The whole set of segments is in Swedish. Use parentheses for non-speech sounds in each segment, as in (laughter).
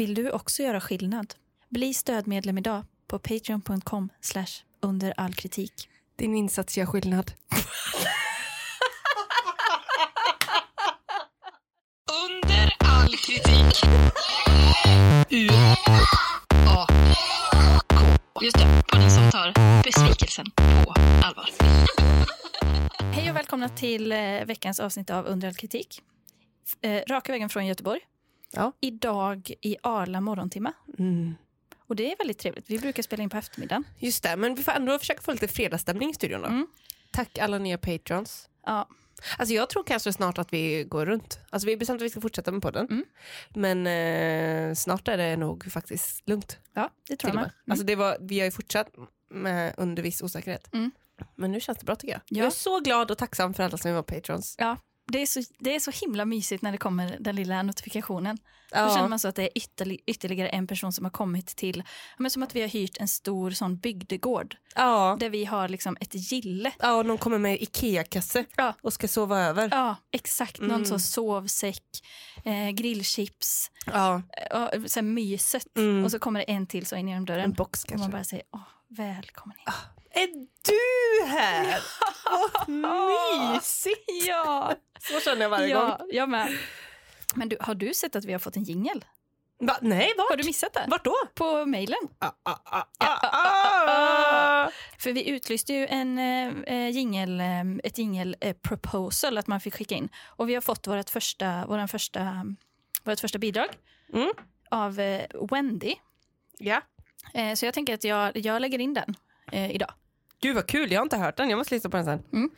Vill du också göra skillnad? Bli stödmedlem idag på patreon.com slash under all kritik. Din insats gör skillnad. Under all kritik. U A K. Just det, podden som tar besvikelsen på allvar. Hej och välkomna till eh, veckans avsnitt av Under all kritik. Eh, raka vägen från Göteborg. Ja. Idag i Arla morgontimma. Mm. Och det är väldigt trevligt. Vi brukar spela in på eftermiddagen. Just det, men vi får ändå försöka få lite fredagsstämning i studion då. Mm. Tack alla nya patrons. Ja, Alltså jag tror kanske snart att vi går runt. Alltså vi har bestämt att vi ska fortsätta med podden. Mm. Men eh, snart är det nog faktiskt lugnt. ja det tror jag med. med. Alltså det var, vi har ju fortsatt med under viss osäkerhet. Mm. Men nu känns det bra tycker jag. Ja. Jag är så glad och tacksam för alla som var patrons. Ja, det är, så, det är så himla mysigt när det kommer den lilla notifikationen. Då känner Ja, man så att det är ytterli- ytterligare en person som har kommit till, ja, men som att vi har hyrt en stor sån bygdegård ja. där vi har liksom ett gille. ja och någon kommer med Ikea-kasse Ja. och ska sova över. Ja, exakt. Någon Mm. så sovsäck, eh, grillchips, Ja. eh, och sen myset. Mm. Och så kommer det en till så in genom En dörren. box Och man kanske. bara säger, åh, välkommen in. Är du här? (laughs) Vad mysigt! Ja, Så känner jag varje gång. ja, jag med. Men du, har du sett att vi har fått en jingel? Va? Nej, vart? Har du missat det? Vart då? På mejlen. Ah, ah, ah. (laughs) För vi utlyste ju en äh, eh, ett jingel eh, proposal att man fick skicka in. Och vi har fått vårt första, våran första, vårt första bidrag Mm. av eh, Wendy. Ja. Eh, så jag tänker att jag, jag lägger in den eh, idag. Gud vad kul, jag har inte hört den. Jag måste lyssna på den sen.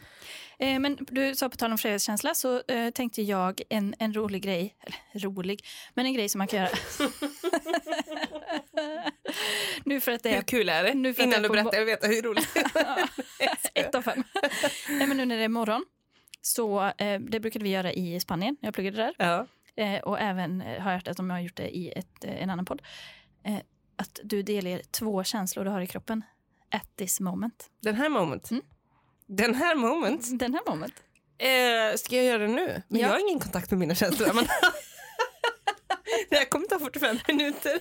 Eh, men du sa på tal om fredagskänsla så eh, tänkte jag en, en rolig grej, eller rolig, men en grej som man kan göra. (laughs) nu för att det Hur är kul är det? Nu för Innan du berättar, jag vet hur roligt (laughs) ett av fem. Nej, men nu när det är morgon så eh, det brukade vi göra i Spanien jag pluggade där. Ja. Eh, och även eh, har jag hört att de har gjort det i ett, eh, en annan podd. Att du delger två känslor du har i kroppen at this moment. Den här moment. Mm. Den här moment. (laughs) Den här moment. Eh, ska jag göra det nu? Men Ja. jag har ingen kontakt med mina känslor. Men det här kommer ta 45 minuter.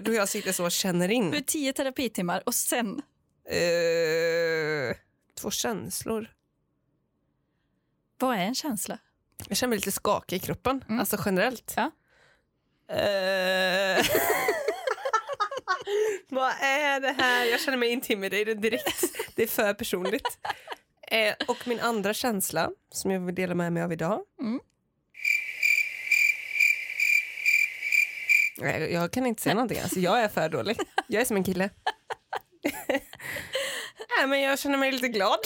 (laughs) Då jag sitter så och känner Du in. tio terapitimmar och sen Eh, två känslor. Vad är en känsla? Jag känner mig lite skakig i kroppen, Mm. alltså generellt. Ja. Eh, (laughs) Vad är det här? Jag känner mig intimidated direkt. Det är för personligt. Eh, och min andra känsla, som jag vill dela med mig av idag. Mm. Nej, Jag kan inte säga någonting. Alltså, jag är för dålig. Jag är som en kille. (laughs) Nej, men jag känner mig lite glad.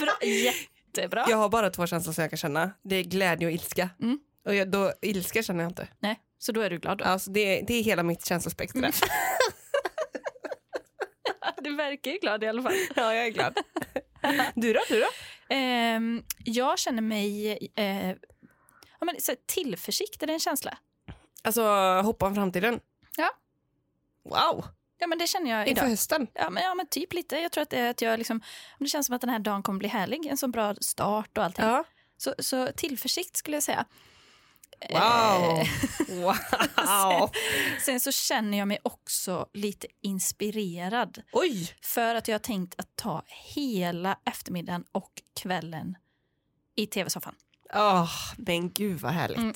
Bra. Jättebra. Jag har bara två känslor som jag kan känna. Det är glädje och ilska. Mm. Och jag, då, ilska känner jag inte. Nej, så då är du glad då? Alltså det, det är hela mitt känslospektra. Mm. Du verkar glad i alla fall. Ja, jag är glad. (laughs) Du då? Du då? Ehm, jag känner mig... Eh, ja, men, så tillförsikt, är det en känsla? Alltså hoppa om framtiden. Ja. Wow, Ja, men det känner jag inför idag. hösten. Ja men, ja, men typ lite. Jag tror att det att jag liksom... Det känns som att den här dagen kommer bli härlig. En så bra start och allting. Ja. Så, så tillförsikt skulle jag säga. Wow. Eh, (laughs) (laughs) Wow. sen så känner jag mig också lite inspirerad. Oj. För att jag har tänkt att ta hela eftermiddagen och kvällen i tv-soffan. Oh, men gud vad härligt. Mm.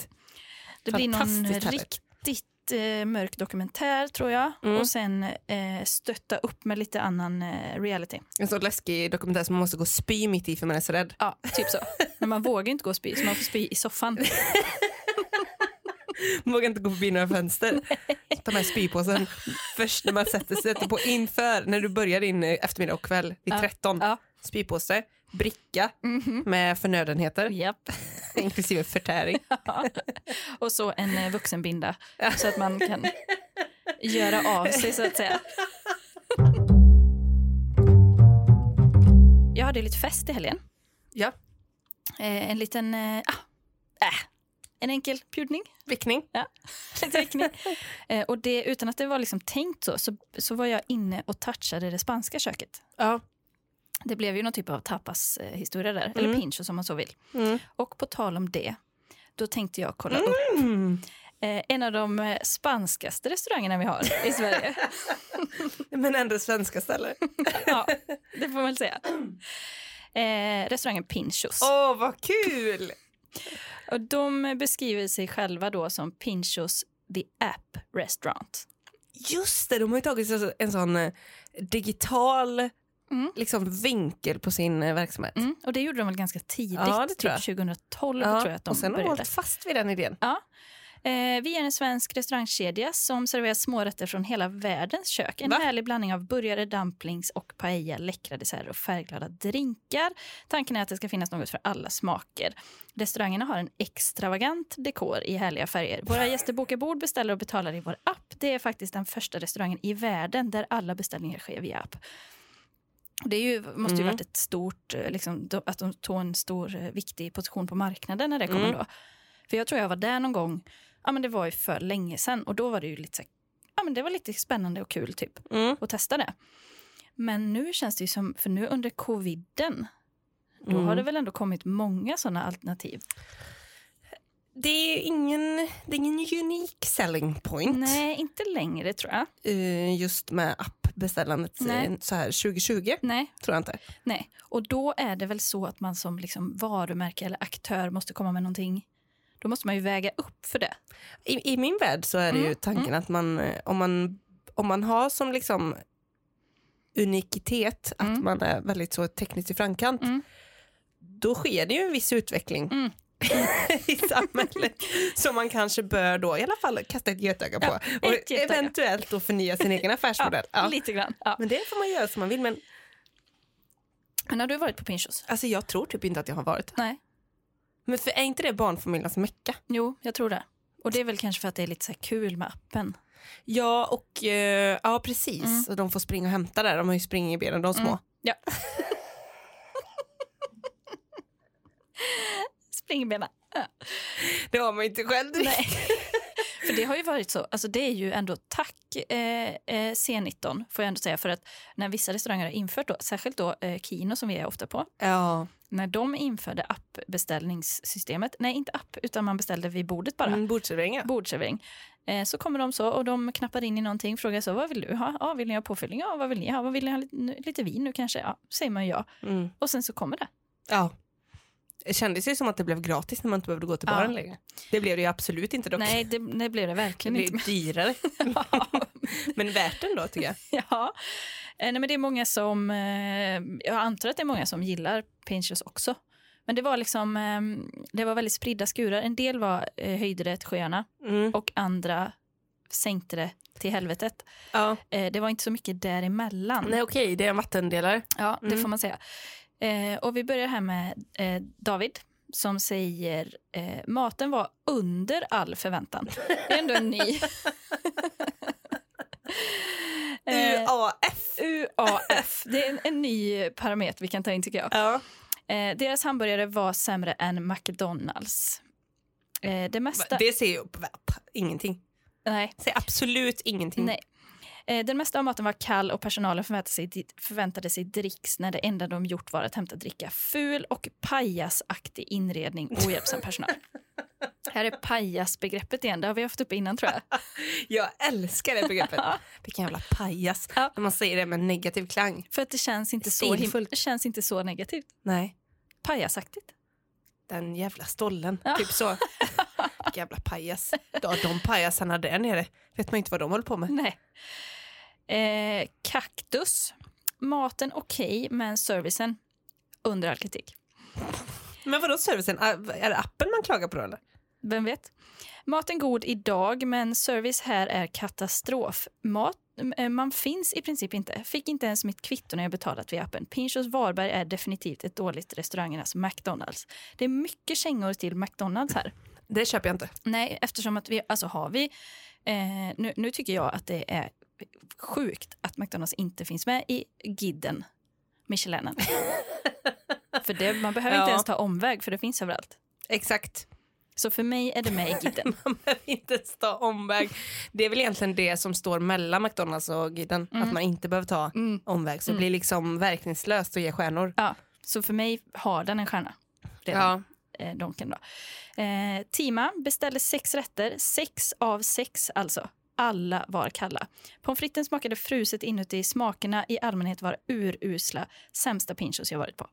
Det blir någon härligt. riktigt eh, mörk dokumentär tror jag. Mm. Och sen eh, stötta upp med lite annan eh, reality. En så läskig dokumentär som man måste gå och spy mitt i för man är så rädd. Ja, typ så. Men man vågar inte gå och spy, så man får spy i soffan. (laughs) Man vågar inte gå förbi några fönster. Ta med spypåsen först när man sätter sig på inför, när du börjar din eh, eftermiddag och kväll vid Ja. 13. Ja. Spypåse, bricka Mhm. med förnödenheter, Japp. (laughs) inklusive förtäring. (laughs) Och så en eh, vuxenbinda så att man kan göra av sig så att säga. Jag hade lite fest i helgen. Ja, Eh, en liten, eh, ah, äh, en enkel bjudning. vickning. Ja, (laughs) lite riktning. eh, och det, utan att det var liksom tänkt så, så, så var jag inne och touchade det spanska köket. Ja. Det blev ju någon typ av tapashistoria där, eller Mm. pincho som man så vill. Mm. Och på tal om det, då tänkte jag kolla upp Mm. Eh, en av de spanskaste restaurangerna vi har i Sverige. (laughs) Men ändå svenska ställen. (laughs) ja, det får man väl säga. Eh, restaurangen Pinchos. Åh, vad kul! Och de beskriver sig själva då som Pinchos the App Restaurant. Just det, de har ju tagit en sån eh, digital Mm. liksom, vinkel på sin eh, verksamhet. Mm, och det gjorde de väl ganska tidigt, Ja, det tror jag. typ 2012 Ja, tror jag att de och sen har de hållit fast vid den idén. Ja. Eh, vi är en svensk restaurangkedja som serverar smårätter från hela världens kök. En Va? härlig blandning av burgare, dumplings och paella, läckra desserter och färgglada drinkar. Tanken är att det ska finnas något för alla smaker. Restaurangerna har en extravagant dekor i härliga färger. Våra gäster bokar bord, beställer och betalar i vår app. Det är faktiskt den första restaurangen i världen där alla beställningar sker via app. Det ju, måste ju Mm. varit ett stort, eh, liksom, att de tog en stor eh, viktig position på marknaden när det kom Mm. då. För jag tror jag var där någon gång, ja men det var ju för länge sedan och då var det ju lite ja men det var lite spännande och kul typ Mm. att testa det. Men nu känns det ju som, för nu under coviden, då Mm. har det väl ändå kommit många sådana alternativ. Det är ingen, det är ingen unik selling point Nej, inte längre tror jag. eh, just med appbeställandet Nej. så här 2020. Nej, Tror jag inte. nej. Och då är det väl så att man som liksom varumärke eller aktör måste komma med någonting. Då måste man ju väga upp för det. I, I min värld så är det ju Mm, tanken att man eh, om, man om man har som liksom unikitet att Mm. man är väldigt så tekniskt i framkant Mm. då sker det ju en viss utveckling Mm. (laughs) i samhället som man kanske bör då i alla fall kasta ett getöga på Ja, och getöga. eventuellt då förnya sin egen affärsmodell. (laughs) Ja. Lite grann. Men det får man göra som man vill. Men Men har du varit på Pinchos? alltså, jag tror typ inte att jag har varit. Nej. Men för är inte det barnfamiljernas mecka? Jo, jag tror det. Och det är väl kanske för att det är lite så kul med appen. Ja, och eh, ja precis. Mm. Och de får springa och hämta där. De har ju spring i benen, de små. Mm. Ja. (laughs) Springbena. Ja. Det har man ju inte själv. Nej. (laughs) För det har ju varit så, alltså det är ju ändå tack eh, eh, C19 får jag ändå säga för att när vissa restauranger har infört då, särskilt då eh, Kino som vi är ofta på, Ja. när de införde appbeställningssystemet, nej inte app utan man beställde vid bordet bara, Mm, Bordsservering ja. bordservering. Eh, så kommer de så och de knappar in i någonting, frågar så, vad vill du ha? Ja, vill ni ha påfyllning? Ja, vad vill ni ha? Vad vill ni ha? Lite, lite vin nu kanske? Ja, säger man ja. Mm. Och sen så kommer det. ja. Det kändes ju som att det blev gratis när man inte behövde gå till Ja. baren längre. Det blev det ju absolut inte dock. Nej, det, det blev det det verkligen blev inte. dyrare. (laughs) (laughs) Men värt ändå tycker jag. (laughs) Ja, Eh, nej, men det är många som, eh, jag antar att det är många som gillar Pinchos också. Men det var liksom, eh, det var väldigt spridda skurar. En del var, eh, höjde det till sjöarna Mm. och andra sänkte det till helvetet. Ja. Det var inte så mycket däremellan. Nej okej, det är en vattendelare. Ja, det Mm. får man säga. Eh, och vi börjar här med eh, David som säger eh, maten var under all förväntan. Det är ändå en ny. (laughs) (laughs) Eh, UAF. UAF. (laughs) Det är en, en ny parameter vi kan ta in tycker jag. Ja. Eh, deras hamburgare var sämre än McDonalds. Eh, det mesta... Det ser ju upp. Ingenting. Nej. Ser absolut ingenting. nej. Eh, den mesta av maten var kall och personalen förväntade sig, förväntade sig dricks när det enda de gjort var att hämta dricka. Ful och pajasaktig inredning, ohjälpsam personal. (laughs) Här är pajasbegreppet igen, det har vi haft uppe innan tror jag. (laughs) Jag älskar det begreppet. Vilken jävla pajas. Ja. När man säger det med negativ klang. För att det känns inte så, det känns inte så negativt. Nej. Pajasaktigt. Den jävla stollen. Ja. Typ så. (laughs) Vilken jävla pajas. Ja, de pajasarna där nere vet man inte vad de håller på med. Nej. Eh, kaktus. Maten okej, men servicen under all kritik. Men vadå servicen? Ah, Är det appen man klagar på då eller? Vem vet? Maten god idag, men service här är katastrof. Mat, eh, man finns i princip inte. Fick inte ens mitt kvitto när jag betalat via appen. Pinchos Varberg är definitivt ett dåligt restaurangernas McDonalds. Det är mycket kängor till McDonalds här. Det köper jag inte. Nej, eftersom att vi, alltså har vi, eh, nu, nu tycker jag att det är sjukt att McDonalds inte finns med i gidden Michelinen. (laughs) för det, man behöver inte Ja. ens ta omväg för det finns överallt. Exakt. Så för mig är det med i gidden. (laughs) Man behöver inte ens ta omväg. Det är väl egentligen det som står mellan McDonalds och Giden. Att man inte behöver ta Mm. omväg. Så det blir liksom verkningslöst att ge stjärnor. Ja, så för mig har den en stjärna. redan. Ja. Eh, Donken. Då. Eh, Tima beställde sex rätter, sex av sex alltså. Alla var kalla. Pommes fritesen smakade fruset inuti. Smakerna i allmänhet var urusla. Sämsta pinchos jag varit på.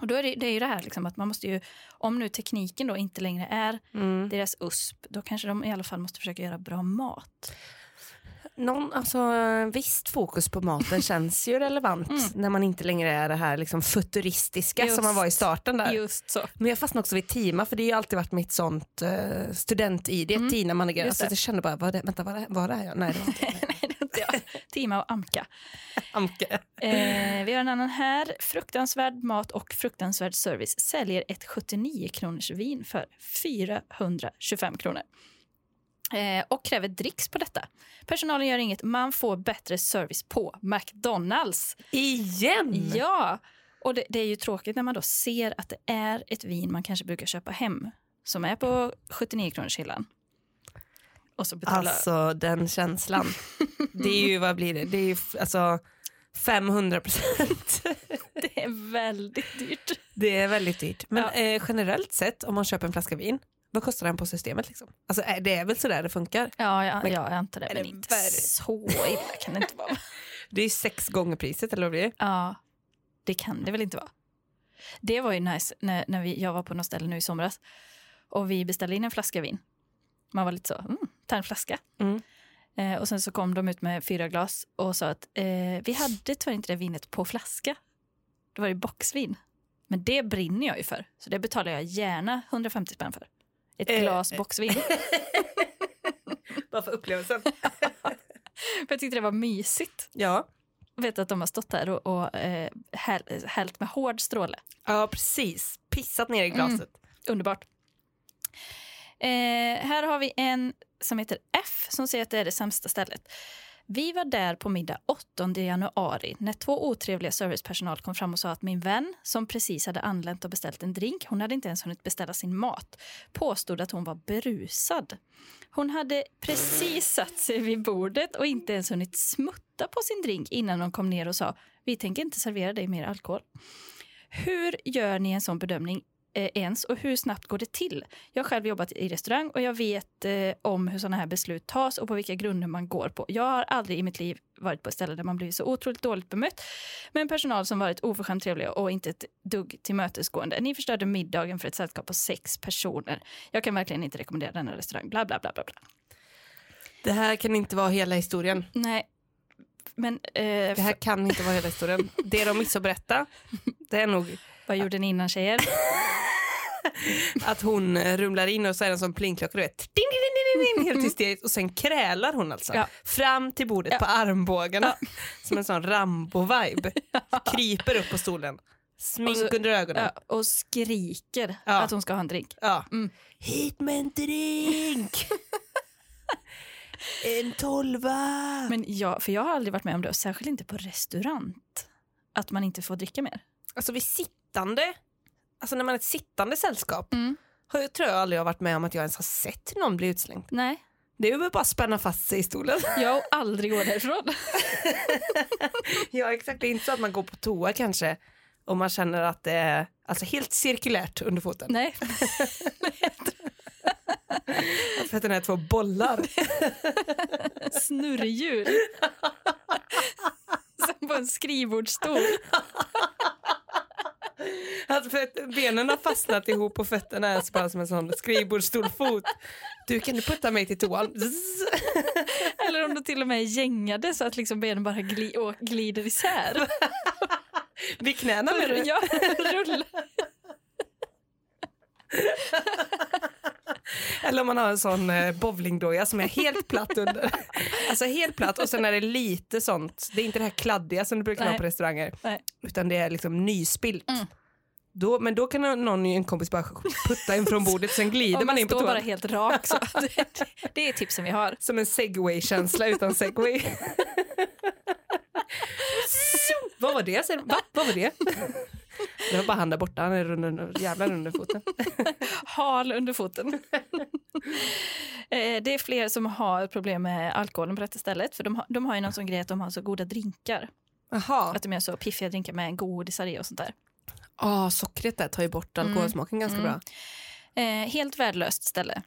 Och då är det, det är ju det här liksom att man måste ju, om nu tekniken då inte längre är Mm. deras USP, då kanske de i alla fall måste försöka göra bra mat. Någon, alltså, visst fokus på maten (laughs) känns ju relevant Mm. när man inte längre är det här liksom futuristiska Just. som man var i starten där. Just så. Men jag fastnade också vid Tima för det har alltid varit mitt sånt uh, student-id, Mm. Tina. Just Alltså, det. jag kände bara, var det, vänta var det, var det här jag? Nej det var inte det. (laughs) Nej, det är inte jag. Tima och Amka. Amke. (laughs) Eh, vi har en annan här. Fruktansvärd mat och fruktansvärd service säljer ett 79 kronors vin för 425 kronor. Eh, och kräver dricks på detta. Personalen gör inget, man får bättre service på McDonalds. Igen? Ja, och det, det är ju tråkigt när man då ser att det är ett vin man kanske brukar köpa hem som är på 79 kronors hyllan. Och så betalar... Alltså den känslan. Det är ju, vad blir det? Det är ju alltså 500 procent. (laughs) Det är väldigt dyrt. Det är väldigt dyrt. Men Ja. eh, generellt sett om man köper en flaska vin, vad kostar den på systemet? Liksom? Alltså, det är väl så där det funkar? Ja, ja, Men- ja jag antar det. Men det inte värre? så illa kan det inte vara. (laughs) Det är sex gånger priset eller vad blir det? Ja, det kan det väl inte vara. Det var ju nice när, när vi, jag var på något ställe nu i somras och vi beställde in en flaska vin. Man var lite så, mm, ta en flaska. Mm. Eh, och sen så kom de ut med fyra glas och sa att eh, vi hade tyvärr inte det vinet på flaska. Det var ju boxvin. Men det brinner jag ju för, så det betalar jag gärna 150 spänn för. Ett Eh, glas eh. boxvin. (laughs) Bara för upplevelsen. (laughs) för jag tyckte det var mysigt. Ja. vet att de har stått där och, och eh, häl- hällt med hård stråle. ja, precis. Pissat ner i glaset. Underbart. Eh, här har vi en som heter F som säger att det är det sämsta stället. Vi var där på middag 8 januari när två otrevliga servicepersonal kom fram och sa att min vän, som precis hade anlänt och beställt en drink, hon hade inte ens hunnit beställa sin mat, påstod att hon var berusad. Hon hade precis satt sig vid bordet och inte ens hunnit smutta på sin drink innan de kom ner och sa vi tänker inte servera dig mer alkohol. Hur gör ni en sån bedömning ens och hur snabbt går det till? Jag har själv jobbat i restaurang och jag vet eh, om hur sådana här beslut tas och på vilka grunder man går på. Jag har aldrig i mitt liv varit på ett ställe där man blivit så otroligt dåligt bemött med en personal som varit oförskämt trevliga och inte ett dugg tillmötesgående. Ni förstörde middagen för ett sällskap på sex personer. Jag kan verkligen inte rekommendera denna restaurang. Bla, bla, bla, bla, bla. Det här kan inte vara hela historien. Nej, men eh, Det här kan inte vara hela historien. (laughs) Det de missar att berätta, det är nog vad gjorde ni innan tjejer? (laughs) att hon eh, rumlar in och så är det en sån plingklocka, du vet. Ding, ding, ding, ding, helt hysteriskt. Och sen krälar hon alltså. Ja. Fram till bordet Ja. på armbågarna. Som en sån Rambo-vibe. Kryper upp på stolen. Smink så- under ögonen. Ja, och skriker Ja. att hon ska ha en drink. Ja. Mm. Hit med en drink! (laughs) en tolva! Men jag, för jag har aldrig varit med om det, och särskilt inte på restaurang. Att man inte får dricka mer. Alltså vid sittande, alltså när man är ett sittande sällskap, Mm. har jag tror jag aldrig har varit med om att jag ens har sett någon bli utslängd. Nej, Det är väl bara att spänna fast sig i stolen. (laughs) jag aldrig går därifrån. (laughs) ja exakt, det är inte så att man går på toa kanske och man känner att det är alltså, helt cirkulärt under foten. Nej. För att den är två bollar. (laughs) Snurrhjul. Som på en skrivbordsstol. Alltså för att benen har fastnat ihop och fötterna är så bara som en sån skrivbordsstolfot. Du kan du putta mig till toan? Zzz. (laughs) Eller om du till och med är gängade så att liksom benen bara gli, och glider isär. (laughs) Vid knäna med du? Ja, (laughs) rulla. (laughs) Eller om man har en sån eh, bowlingdoja som är helt platt under. (laughs) Alltså helt platt och sen är det lite sånt, det är inte det här kladdiga som det brukar Nej. på restauranger. Nej. Utan det är liksom nyspilt. Mm. Då, men då kan någon en kompis bara putta in från bordet sen glider man man in på står toan. bara helt rak. Så. (laughs) Det, det är tipsen vi har. Som en segway-känsla utan segway. Vad var det? Va? Vad var det? (laughs) Det var bara han där borta, han är rund under, jävlar under foten. (laughs) Hal under foten. (laughs) Eh, det är fler som har problem med alkoholen på detta stället. För de har, de har ju någon sån grej att de har så goda drinkar. Jaha. Att de gör så piffiga drinkar med godisar i och sånt där. Ah, sockret där tar ju bort alkoholsmaken ganska Mm. bra. Eh, helt värdelöst ställe.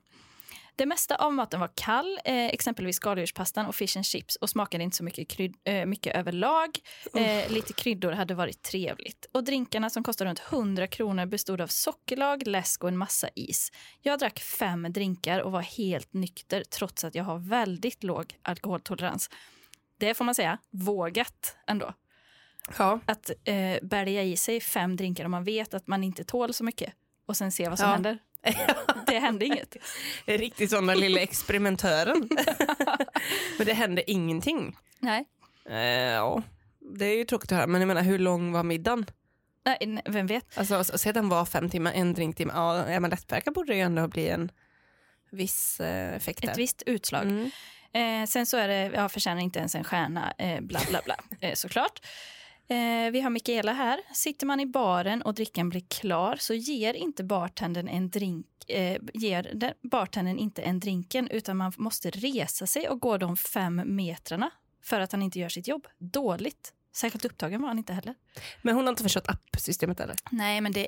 Det mesta av maten var kall, eh, exempelvis skaldjurspastan och fish and chips och smakade inte så mycket, krydd, eh, mycket överlag. Eh, lite kryddor hade varit trevligt. Och drinkarna som kostade runt 100 kronor bestod av sockerlag, läsk och en massa is. Jag drack fem drinkar och var helt nykter trots att jag har väldigt låg alkoholtolerans. Det får man säga, vågat ändå. Ja. Att eh, bälga i sig fem drinkar om man vet att man inte tål så mycket och sen se vad som Ja. händer. Det hände inget. Riktigt sån där lilla experimentören. Men det hände ingenting. Nej. Eh, ja. Det är ju tråkigt att höra, men jag menar hur lång var middagen? Nej, vem vet? Alltså s- säg den var fem timmar, en drinktimme. Ja, är man lättverkad borde det ju ändå bli en viss eh, effekt där. Ett visst utslag. Mm. Eh, sen så är det, jag förtjänar inte ens en stjärna, eh, bla bla bla, eh, såklart. Eh, vi har Mikaela här. Sitter man i baren och drickan blir klar så ger inte bartendern en drink eh, ger den, bartendern inte en drinken utan man måste resa sig och gå de fem metrarna för att han inte gör sitt jobb. Dåligt. Särskilt upptagen var han inte heller. Men hon har inte förstått appsystemet eller? Nej, men det,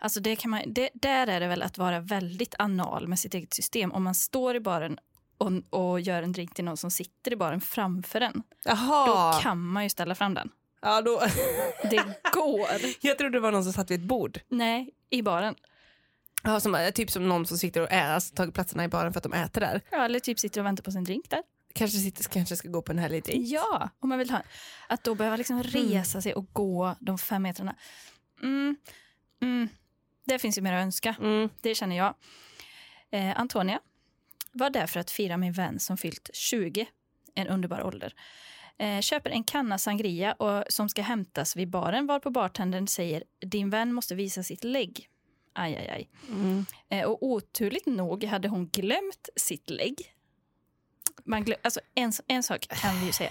alltså det kan man, det, där är det väl att vara väldigt anal med sitt eget system. Om man står i baren och, och gör en drink till någon som sitter i baren framför en, Jaha. då kan man ju ställa fram den. Ja, då. Det (laughs) går. Jag trodde det var någon som satt vid ett bord. Nej, i baren. Ja, som, eh, typ som någon som sitter och äter, alltså, tagit platserna i baren för att de äter där. Ja, eller typ sitter och väntar på sin drink där. Kanske, sitter, kanske ska gå på en härlig dejt. Ja, om man vill ha. Att då behöva liksom resa sig och gå de fem metrarna. Mm, mm, det finns ju mer att önska. Mm. Det känner jag. Eh, Antonia var där för att fira min vän som fyllt 20, en underbar ålder. Eh, köper en kanna sangria och, som ska hämtas vid baren varpå bartendern säger din vän måste visa sitt lägg. Aj, aj, aj. Mm. Eh, och oturligt nog hade hon glömt sitt lägg. Man glöm, alltså en, en sak kan vi ju säga.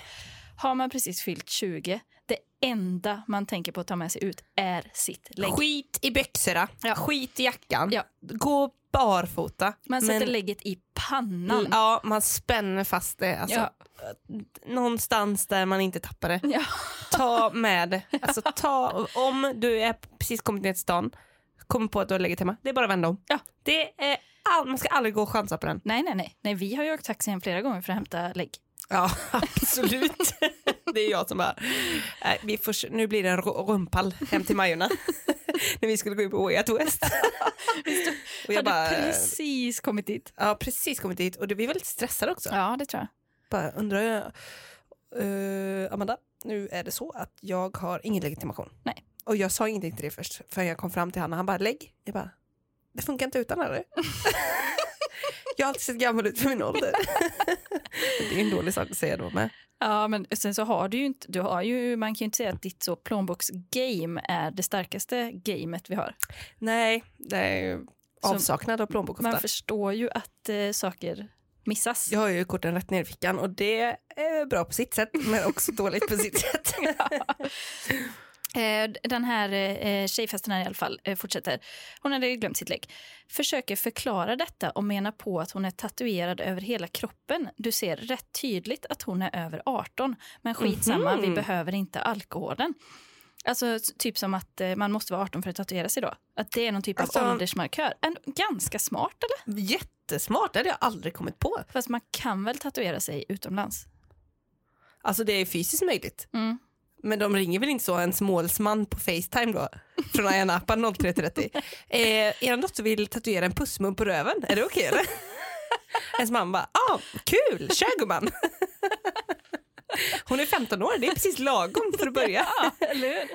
Har man precis fyllt 20, det enda man tänker på att ta med sig ut är sitt lägg. Skit i byxorna, Ja. skit i jackan, Ja. gå barfota. Man sätter Men- lägget i pannan. Ja, man spänner fast det. Alltså, Ja. Någonstans där man inte tappar det. Ja. Ta med det. Alltså, ta, om du är precis kommit ner till stan, kommer på att du har lägget hemma, det är bara att vända om. Ja. Det är all, man ska aldrig gå och chansa på den. Nej, nej, nej, nej. Vi har ju åkt taxi hem flera gånger för att hämta lägg. Ja, (laughs) absolut. det är jag som bara, nej, vi får, nu blir det en ru- rumpall hem till Majorna. (laughs) När vi skulle gå in på Way Out West. (laughs) och jag hade bara, precis kommit dit. ja precis kommit dit och det, vi var lite stressade också. Ja, det tror jag. Bara undrar eh, Amanda, nu är det så att jag har ingen legitimation. Nej. Och jag sa ingenting till det först, för jag kom fram till honom och han bara lägg. Jag bara, det funkar inte utan eller? (laughs) jag har alltid sett gammal ut för min ålder. (laughs) det är en dålig sak att säga då med. Ja, men sen så har du ju inte, du har ju, man kan ju inte säga att ditt så plånboksgame är det starkaste gamet vi har. Nej, det är ju avsaknad av plånbok ofta. Man förstår ju att eh, saker missas. Jag har ju korten rätt ner i fickan och det är bra på sitt sätt men också dåligt på sitt (laughs) sätt. Eh, Den här eh, tjejfesten här i alla fall eh, fortsätter. Hon hade glömt sitt lägg. Försöker förklara detta och menar på att hon är tatuerad över hela kroppen. Du ser rätt tydligt att hon är över 18. Men skitsamma, Mhm. vi behöver inte alkoholen. Alltså typ som att eh, man måste vara 18 för att tatuera sig då. Att det är någon typ Alltså- av åldersmarkör. En, ganska smart eller? Jättesmart, det hade jag aldrig kommit på. Fast man kan väl tatuera sig utomlands? Alltså det är fysiskt möjligt. Mm. Men de ringer väl inte så en målsman på Facetime då? Från Ayia Napa 0330. Eh, er dotter vill tatuera en pussmun på röven, är det okej eller? (laughs) Ens mamma bara, ah, kul, kör gumman. (laughs) Hon är 15 år, det är precis lagom för att börja. (laughs) Eller hur?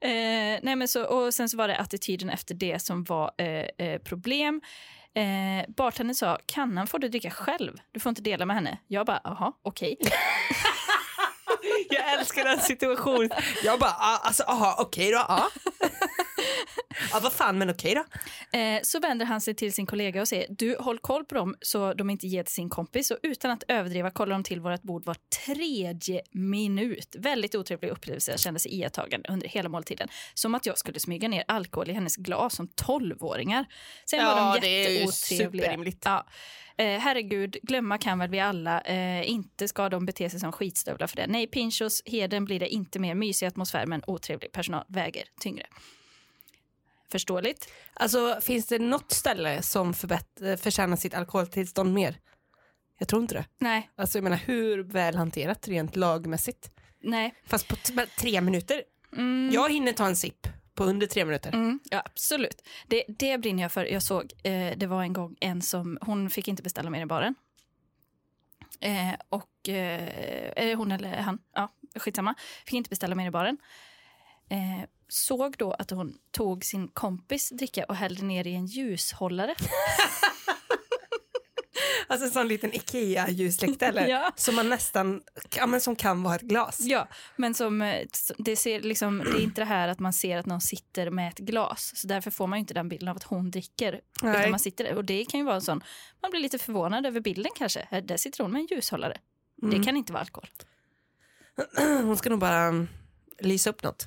Eh, nej men så, och sen så var det attityden efter det som var eh, eh, problem. Eh, bartendern sa, kannan får du dricka själv. Du får inte dela med henne. Jag bara, jaha, okej. (laughs) Jag älskar den situationen. Jag bara, ah, alltså aha, okej då. Ah. Ja, vad fan, men okej då. Eh, så vänder han sig till sin kollega och säger du håll koll på dem så de inte ger till sin kompis. Och utan att överdriva kollar de till vårt bord var tredje minut. Väldigt otrevlig upplevelse kändes iakttagande under hela måltiden. Som att jag skulle smyga ner alkohol i hennes glas som tolvåringar. Sen Ja, var de det är ju jätteotrevliga. Ja. Eh, herregud, glömma kan väl vi alla. Eh, inte ska de bete sig som skitstövlar för det. Nej, Pinchos heden blir det inte mer mysig atmosfär men otrevlig personal väger tyngre. Förståeligt. Alltså, finns det något ställe som förbätt- förtjänar sitt alkoholtillstånd mer? Jag tror inte det. Nej, Alltså, jag menar, hur väl hanterat rent lagmässigt? nej. Fast på tre minuter. Mm. Jag hinner ta en sipp på under tre minuter. Mm, ja, absolut. Det, det brinner jag för. Jag såg, eh, det var en gång en som, hon fick inte beställa mer i baren. Eh, och, eh, det hon eller han? Ja, skitsamma. Fick inte beställa mer i baren. Eh, såg då att hon tog sin kompis dricka och hällde ner i en ljushållare. (laughs) Alltså en sån liten Ikea-ljuslykta eller? (laughs) Ja. Som man nästan, ja, men som kan vara ett glas. Ja, men som, eh, det, ser liksom, det är inte det här att man ser att någon sitter med ett glas. Så därför får man inte den bilden av att hon dricker. Nej. Utan man sitter. Och det kan ju vara en sån, man blir lite förvånad över bilden kanske. Här, Där sitter hon med en ljushållare. Mm. Det kan inte vara alkohol. (clears throat) Hon ska nog bara lysa upp något.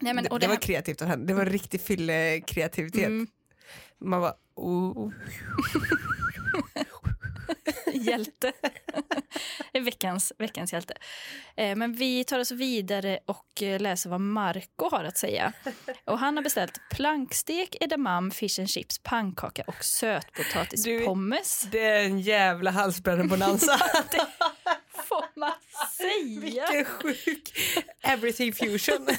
Nej, men, det, det det var här, kreativt av henne. Det var riktig fyllekreativitet. mm, Man bara, (laughs) oh. hjälte. (laughs) veckans, veckans hjälte. Eh, men vi tar oss vidare och eh, läser vad Marco har att säga. Och han har beställt plankstek, edamame, fish and chips, pannkaka och sötpotatispommes. Det är en jävla halsbränna-bonanza. (laughs) Får man säga? Vilken sjuk everything fusion. (laughs)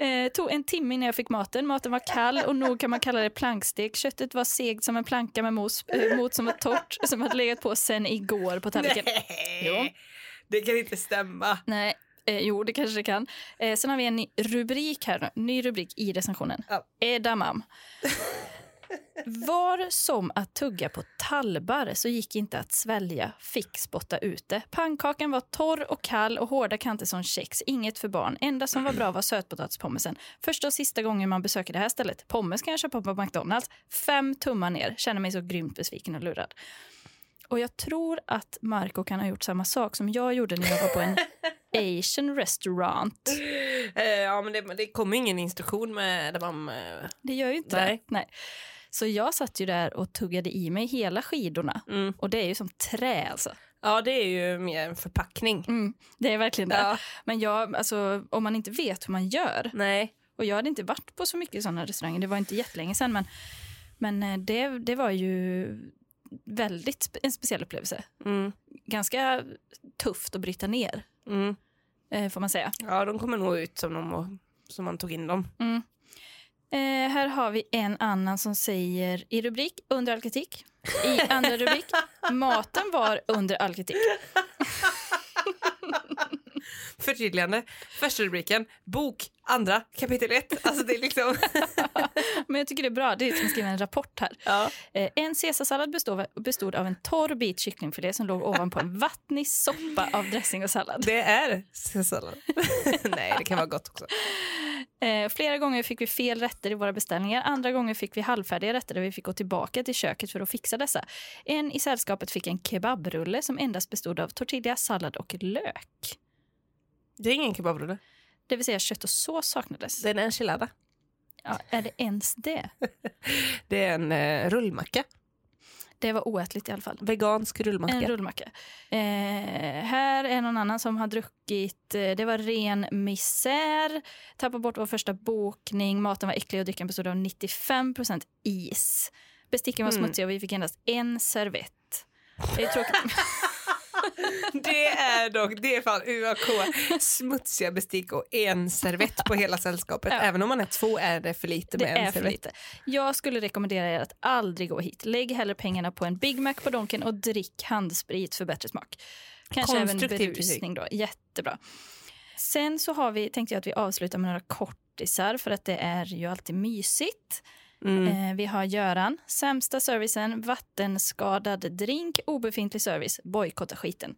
Eh, tog en timme innan jag fick maten. Maten var kall och nog kan man kalla det plankstek. Köttet var segt som en planka med mos, eh, mot som var torrt som hade legat på sen igår på tallriken. Jo. Nej, det kan inte stämma. Nej, eh, jo det kanske det kan. Eh, sen har vi en ny rubrik här nu. Ny rubrik i recensionen. Ja. Edamam. Var som att tugga på talbar så gick inte att svälja, fick spotta ut det. Pannkakan var torr och kall och hårda kanter som kex. Inget för barn. Enda som var bra var sötpotatispomesen. Första och sista gången man besöker det här stället. Pommes kan jag köpa på McDonalds. Fem tummar ner. Känner mig så grymt besviken och lurad. Och jag tror att Marco kan ha gjort samma sak som jag gjorde när jag var på en (laughs) Asian restaurant. Eh, ja, men det, det kommer ingen instruktion med där man... eh, Det gör ju inte Nej. det. Nej. Så jag satt ju där och tuggade i mig hela skidorna. Mm. Och det är ju som trä alltså. Ja, det är ju mer en förpackning. Mm, det är verkligen det. Ja. Men jag, alltså, om man inte vet hur man gör. Nej. Och jag hade inte varit på så mycket sådana restauranger. Det var inte jättelänge sedan. Men, men eh, det, det var ju väldigt en speciell upplevelse. Mm. Ganska tufft att bryta ner, Mm. eh, får man säga. Ja, de kommer nog ut som, de, som man tog in dem. Eh, här har vi en annan som säger i rubrik under all kritik. I andra rubrik (laughs) maten var under all kritik. Förtydligande. Första rubriken, bok, andra, kapitel ett. Alltså det är liksom... (laughs) Men jag tycker det är bra. Det är som att skriva en rapport här. ja. Eh, en caesarsallad bestod, bestod av en torr bit kycklingfilé som låg ovanpå en vattnig soppa av dressing och sallad. Det är sallad. (laughs) Nej, det kan vara gott också. Eh, flera gånger fick vi fel rätter i våra beställningar. Andra gånger fick vi halvfärdiga rätter där vi fick gå tillbaka till köket för att fixa dessa. En i sällskapet fick en kebabrulle som endast bestod av tortilla, sallad och lök. Det är ingen kebabrulle. Det vill säga kött och sås saknades. Det är en enchilada. Ja, är det ens det? (laughs) Det är en eh, rullmacka. Det var oätligt i alla fall. Vegansk rullmacka. En rullmacka. Eh, här är någon annan som har druckit. Eh, det var ren misär. Tappade bort vår första bokning. Maten var äcklig och drycken bestod av 95% is. Besticken var Mm. smutsiga och vi fick endast en servett. Det är tråkigt. (laughs) Det är dock, det är fan UAK. Smutsiga bestick och en servett på hela sällskapet. Ja. Även om man är två är det för lite Det med en servett. lite. Jag skulle rekommendera er att aldrig gå hit. Lägg hellre pengarna på en Big Mac på Donken och drick handsprit för bättre smak. Kanske även berusning då. Jättebra. Sen så har vi, tänkte jag att vi avslutar med några kortisar för att det är ju alltid mysigt. Mm. Eh, vi har Göran, sämsta servicen, vattenskadad drink, obefintlig service, bojkotta skiten.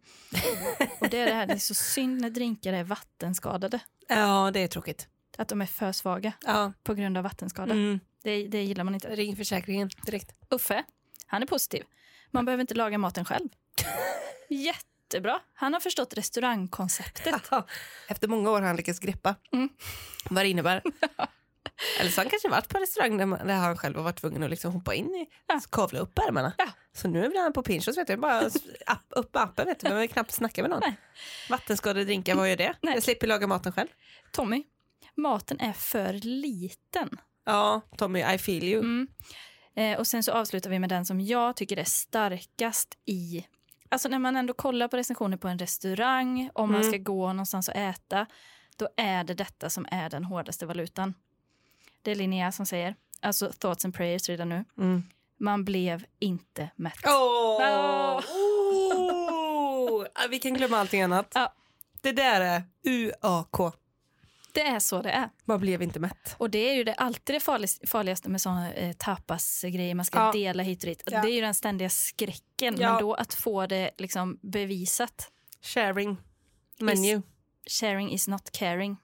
och det är det här, det är så synd när drinkar är vattenskadade. Ja, det är tråkigt. Att de är för svaga Ja. på grund av vattenskada. Mm. Det, det gillar man inte. Ring försäkringen direkt. Uffe, han är positiv. Man behöver inte laga maten själv. (laughs) Jättebra. Han har förstått restaurangkonceptet. (laughs) Efter många år har han lyckats greppa Mm. vad det innebär. (laughs) Eller så har han kanske varit på restaurang där, man, där han själv har varit tvungen att liksom hoppa in i, Ja. kavla upp ärmarna. Ja. Så nu är han på Pinchos, vet du. bara app, upp med appen, vet du. behöver knappt snacka med någon. Nej. Vattenskadedrinkar, vad gör det? Nej. Jag slipper laga maten själv. Tommy, maten är för liten. Ja, Tommy, I feel you. Mm. Eh, och sen så avslutar vi med den som jag tycker är starkast i... Alltså när man ändå kollar på recensioner på en restaurang, om man Mm. ska gå någonstans och äta, då är det detta som är den hårdaste valutan. Det är Linnea som säger, alltså thoughts and prayers redan nu. Mm. Man blev inte mätt. Oh! (laughs) Ja, Vi kan glömma allting annat. Ja. Det där är UAK. Det är så det är. Man blev inte mätt. Och det är ju det, alltid det farlig- farligaste med såna eh, tapasgrejer, man ska Ja. dela hit och dit. Ja. Det är ju den ständiga skräcken, Ja. men då att få det liksom bevisat. Sharing. Menu. Sharing is not caring.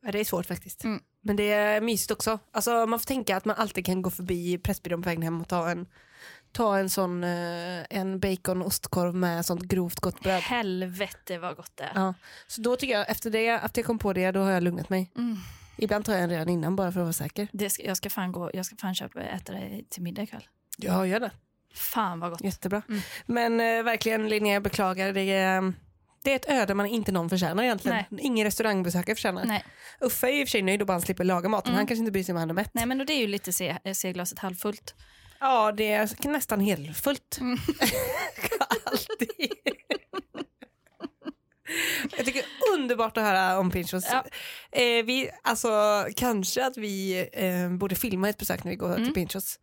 Ja, det är svårt faktiskt. Mm. Men det är mysigt också. Alltså, man får tänka att man alltid kan gå förbi Pressbyrån på vägen hem och ta en, ta en sån eh, en bacon ostkorv med sånt grovt gott bröd. Helvete vad gott det är. Ja. Så då tycker jag, efter det, efter jag kom på det, då har jag lugnat mig. Mm. Ibland tar jag en redan innan bara för att vara säker. Det ska, jag, ska fan gå, jag ska fan köpa äta det till middag ikväll. Ja, gör det. Fan vad gott. Jättebra. Mm. Men eh, verkligen Linnea, jag beklagar. Det det är ett öde man inte någon förtjänar egentligen. Ingen restaurangbesökare förtjänar. Nej. Uffe är i och för sig nöjd och bara han slipper laga maten. Mm. Han kanske inte bryr sig om han är mätt. Nej men då det är ju lite se, se glaset halvfullt. Ja, det är nästan helfullt. Mm. (laughs) Alltid. Jag tycker underbart att höra om Pinchos. Ja. Eh, vi, alltså, kanske att vi eh, borde filma ett besök när vi går Mm. till Pinchos.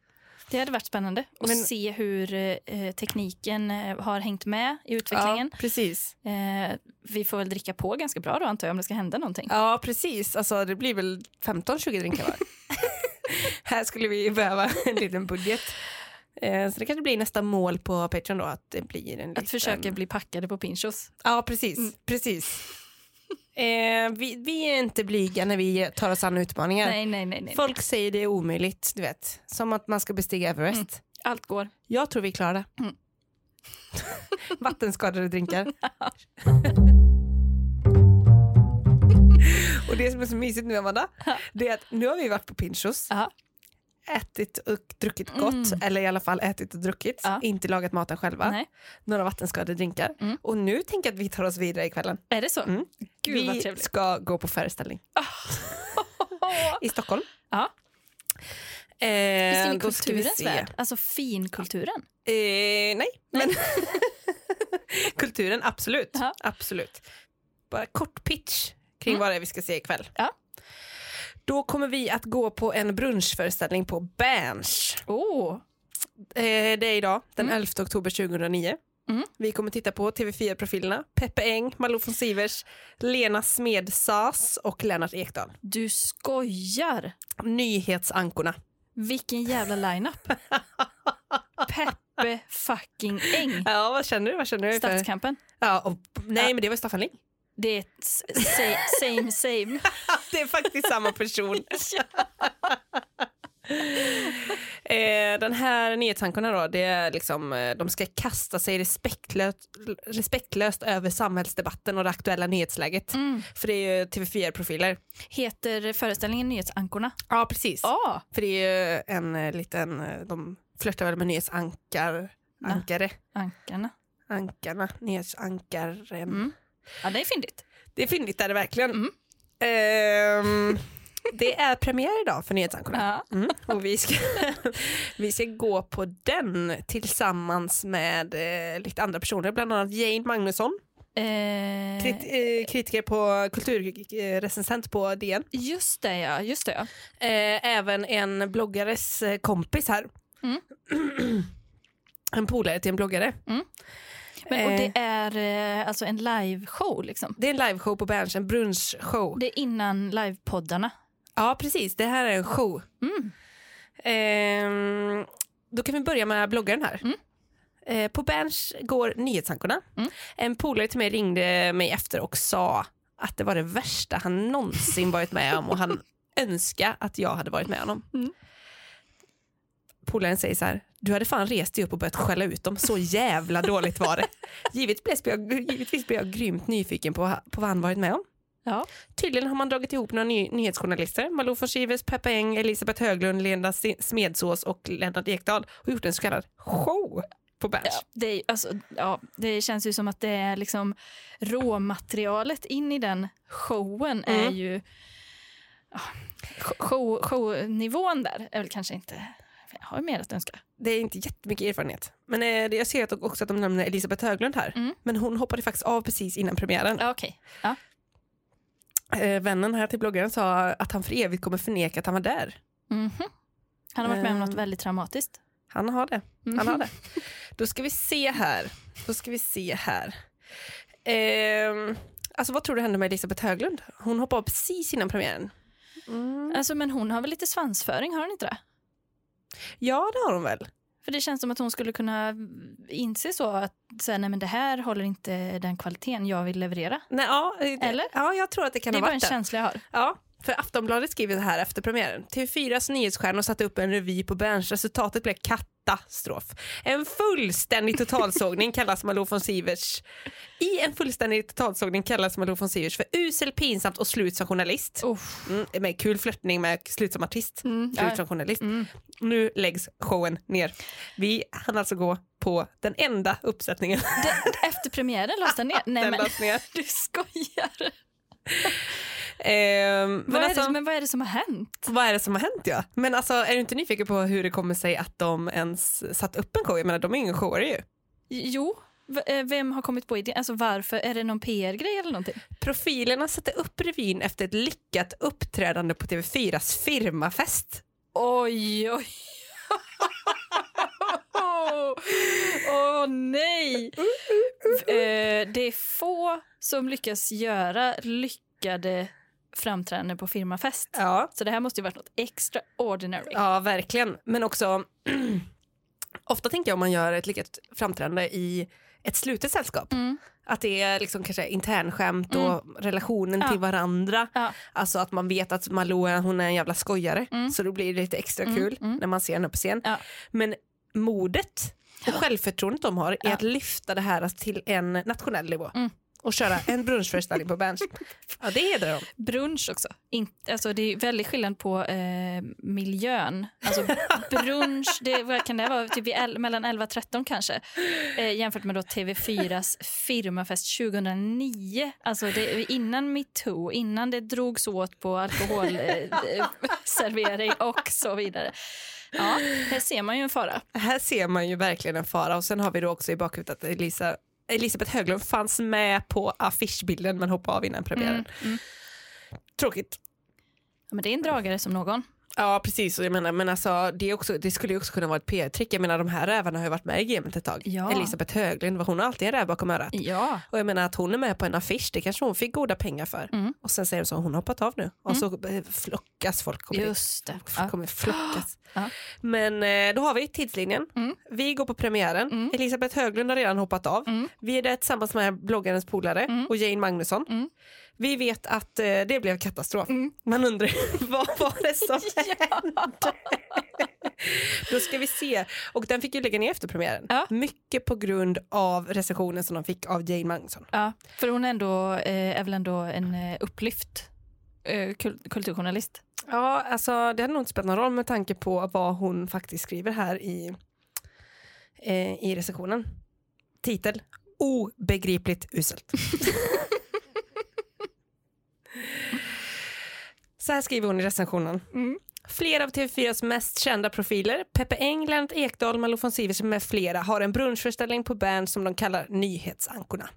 Det hade varit spännande att Men- se hur eh, tekniken eh, har hängt med i utvecklingen. Ja, precis. Eh, vi får väl dricka på ganska bra då antar jag om det ska hända någonting. Ja, precis. Alltså, det blir väl 15-20 drinkar var. (laughs) Här skulle vi behöva en liten budget. Eh, så det kanske blir nästa mål på Patreon då, att det blir en liten... Att försöka bli packade på Pinchos. Ja, precis. Mm. precis. Eh, vi, vi är inte blyga när vi tar oss an utmaningar. Nej, nej, nej. Folk säger det är omöjligt, du vet. Som att man ska bestiga Everest. Mm. Allt går. Jag tror vi klarar det. Mm. (laughs) Vattenskadade drinkar. (laughs) Och det som är så mysigt nu Amanda, det är att nu har vi varit på Pinchos, Ja. Ätit och druckit gott, Mm. eller i alla fall ätit och druckit, Ja. inte lagat maten själva, Nej. några vattenskadade drinkar. Mm. Och nu tänker jag att vi tar oss vidare i kvällen. Är det så? Mm. Gud vi ska gå på föreställning (laughs) i Stockholm. Ja. Eh, Vi ska in i då ska vi kulturens värld. Alltså finkulturen. Eh, nej, men (laughs) kulturen absolut. Ja. absolut. Bara kort pitch kring Mm. vad det är vi ska se ikväll. Ja. Då kommer vi att gå på en brunchföreställning på Berns. Oh. Eh, det är idag, den Mm. 11 oktober 2009. Mm. Vi kommer titta på TV4-profilerna Peppe Eng, Malou von Sivers, Lena Smedsas och Lennart Ekdal. Du skojar! Nyhetsankorna. Vilken jävla lineup. (laughs) Peppe fucking Eng. Ja, vad känner du? Vad känner du för? Stadskampen. Ja, och, nej, men det var Staffan Ling. Det är same same. (laughs) Det är faktiskt samma person. (laughs) (laughs) eh, den här nyhetsankorna då, det är liksom, eh, de ska kasta sig respektlöst, respektlöst över samhällsdebatten och det aktuella nyhetsläget. Mm. För det är ju TV4-profiler. Heter föreställningen Nyhetsankorna? Ja, precis. Ja. För det är ju en eh, liten, de flörtar väl med nyhetsankar, ankare, Ankarna. ankarna, nyhetsankaren. Mm. Ja, det är fyndigt. Det är fyndigt där det verkligen. Mm. Ehm, det är premiär idag för Nyhetsankorna. Ja. Mm. Och vi ska, vi ska gå på den tillsammans med eh, lite andra personer, bland annat Jane Magnusson, Eh, krit, eh, kritiker på kulturrecensent på DN. just det, ja. Just det, ja. Eh, även en bloggares eh, kompis här. Mm. (clears throat) en polare till en bloggare. Men, och Eh. det är eh, alltså en liveshow, liksom. Det är en liveshow på Berns, en brunchshow. Det är innan livepoddarna. Ja, precis. Det här är en show. Mm. Ehm, då kan vi börja med bloggaren här. Mm. Eh, på Berns går Nyhetsankorna. Mm. En polare till mig ringde mig efter och sa att det var det värsta han någonsin varit med om och han (laughs) önskar att jag hade varit med honom. Mm. Polaren säger så här, du hade fan rest dig upp och börjat skälla ut dem, så jävla dåligt var det. (laughs) Givetvis blev jag, givetvis blev jag grymt nyfiken på, på vad han varit med om. Ja. Tydligen har man dragit ihop några ny, nyhetsjournalister, Malou von Sivers, Peppa Eng, Elisabeth Höglund, Lena Smedsås och Lennart Ekdal och gjort en så kallad show på Berns. Ja, det, är, alltså, ja, det känns ju som att det är liksom råmaterialet in i den showen är Mm. ju... ja, Show, shownivån där är väl kanske inte... Har mer att önska. Det är inte jättemycket erfarenhet. Men eh, jag ser att också att de nämner Elisabeth Höglund här. Mm. Men hon hoppade faktiskt av precis innan premiären. Ja, Okej. Ja. Eh, vännen här till bloggaren sa att han för evigt kommer förneka att han var där. Mhm. Han har varit med om något väldigt traumatiskt. Han har det. Han Mhm. har det. Då ska vi se här. Då ska vi se här. Ehm, alltså vad tror du hände med Elisabeth Höglund? Hon hoppade av precis innan premiären. Mm. Alltså, men hon har väl lite svansföring, har hon inte det? Ja, det har hon väl. För det känns som att hon skulle kunna inse så att säga, nej men det här håller inte den kvaliteten jag vill leverera. Nej, ja, eh, det, Eller? Ja, jag tror att det kan det är ha bara en varit det. känsla jag har. Ja, för Aftonbladet skriver det här efter premiären. TV4s nyhetsstjärnor satte upp en revy på Berns. Resultatet blev katastrof. En fullständig totalsågning kallas Malou von Sivers. I en fullständig totalsågning kallas Malou von Sivers för usel, pinsamt och slut som journalist. Mm, med kul flörtning med slut som artist. Mm, Slut som journalist. Mm. Nu läggs showen ner. Vi hann alltså gå på den enda uppsättningen. Det, efter premiären lades den ner? Nej Den men ner. (laughs) du skojar. Ehm, men Vad, är alltså- det, men vad är det som har hänt? Vad är det som har hänt ja? Men alltså är du inte nyfiken på hur det kommer sig att de ens satt upp en show? Jag menar de är ingen showare ju. Jo, eh, vem har kommit på idén? Alltså varför? Är det någon PR-grej eller någonting? Profilerna satte upp revyn efter ett lyckat uppträdande på TV4s firmafest. Oj, oj. (laughs) Åh nej! Eh, det är få som lyckas göra lyckade framträdanden på firmafest. Ja, Så det här måste ju varit något extraordinary. ja verkligen. Men också, (clears throat) ofta tänker jag om man gör ett lyckat framträdande i ett slutet sällskap. Mm. Att det är liksom kanske internskämt och relationen Ja. till varandra. Ja. Alltså att man vet att Malou hon är en jävla skojare. Mm. Så då blir det lite extra Mm, kul mm. när man ser henne på scen. Ja. Men modet och självförtroendet de har är att lyfta det här till en nationell nivå. Och köra en brunchföreställning på Berns. Ja, det hedrar dem. Brunch också. In, alltså det är väldigt skillnad på eh, miljön. Alltså brunch, det, vad kan det vara? Typ el, mellan 11 och 13 kanske. Eh, jämfört med då TV4s firmafest 2009. Alltså det, innan metoo, innan det drogs åt på alkoholservering eh, och så vidare. Ja, här ser man ju en fara. Här ser man ju verkligen en fara och sen har vi då också i bakhuvudet att Elisa, Elisabeth Höglund fanns med på affischbilden men hoppade av innan premiären. Mm, mm. Tråkigt. Ja, men det är en dragare som någon. Ja precis, och jag menar, men alltså, det, också, det skulle ju också kunna vara ett PR-trick. Jag menar de här rävarna har ju varit med i gamet ett tag. Ja. Elisabeth Höglund, hon har alltid en räv bakom örat. Ja. Och jag menar att hon är med på en affisch, det kanske hon fick goda pengar för. Mm. Och sen säger de så, hon har hoppat av nu. Och så eh, flockas folk. Kommer. Just det. Folk kommer flockas. (gasps) Ja. Men eh, då har vi tidslinjen. Mm. Vi går på premiären. Mm. Elisabeth Höglund har redan hoppat av. Mm. Vi är där tillsammans med bloggarens polare Mm. och Jane Magnusson. Vi vet att eh, det blev katastrof. Mm. Man undrar (laughs) vad var det som (laughs) hände? Då ska vi se. Och den fick ju lägga ner efter premiären. Ja. Mycket på grund av recensionen som de fick av Jane Magnusson. Ja, för hon är, ändå, eh, är väl ändå en eh, upplyft eh, kul- kulturjournalist. Ja, alltså det hade nog inte spelat någon roll med tanke på vad hon faktiskt skriver här i, eh, i recensionen. Titel Obegripligt uselt. (laughs) Så här skriver hon i recensionen. Mm. Flera av TV4s mest kända profiler, Peppe Eng, Lennart Ekdal, Malou von Sivers med flera har en brunchföreställning på Bern som de kallar Nyhetsankorna.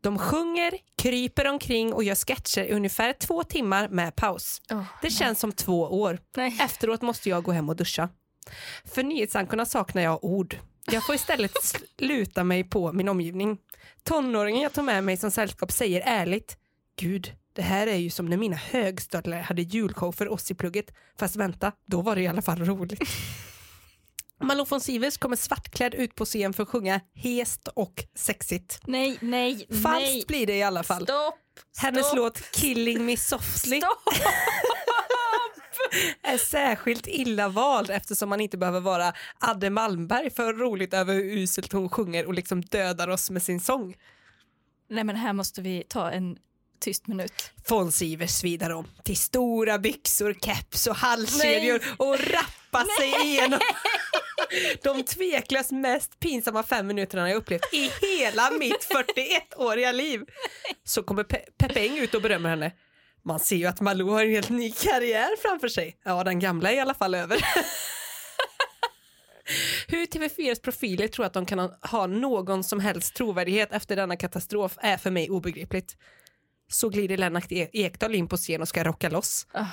De sjunger, kryper omkring och gör sketcher i ungefär två timmar med paus. Det känns som två år. Nej. Efteråt måste jag gå hem och duscha. För nyhetsankorna saknar jag ord. Jag får istället (laughs) luta mig på min omgivning. Tonåringen jag tog med mig som sällskap säger ärligt Gud, det här är ju som när mina högstadlare hade julshow för oss i plugget. Fast vänta, då var det i alla fall roligt. (laughs) Malou von Sivers kommer svartklädd ut på scen för att sjunga hest och sexigt. Nej, nej, Falskt nej. blir det i alla fall. Stopp! Hennes Stopp. låt Killing Me Softly Stopp! (laughs) är särskilt illa vald eftersom man inte behöver vara Adde Malmberg för roligt över hur uselt hon sjunger och liksom dödar oss med sin sång. Nej men här måste vi ta en tyst minut. Von Sivers vidare om till stora byxor, keps och halskedjor och rappa sig igenom (laughs) de tveklöst mest pinsamma fem minuterna jag upplevt i hela mitt (laughs) 41-åriga liv. Så kommer Pe- Peppe Eng ut och berömmer henne. Man ser ju att Malou har en helt ny karriär framför sig. Ja, den gamla är i alla fall över. (laughs) Hur TV4s profiler tror att de kan ha någon som helst trovärdighet efter denna katastrof är för mig obegripligt. Så glider Lennart E- Ekdal in på scen och ska rocka loss. Ah.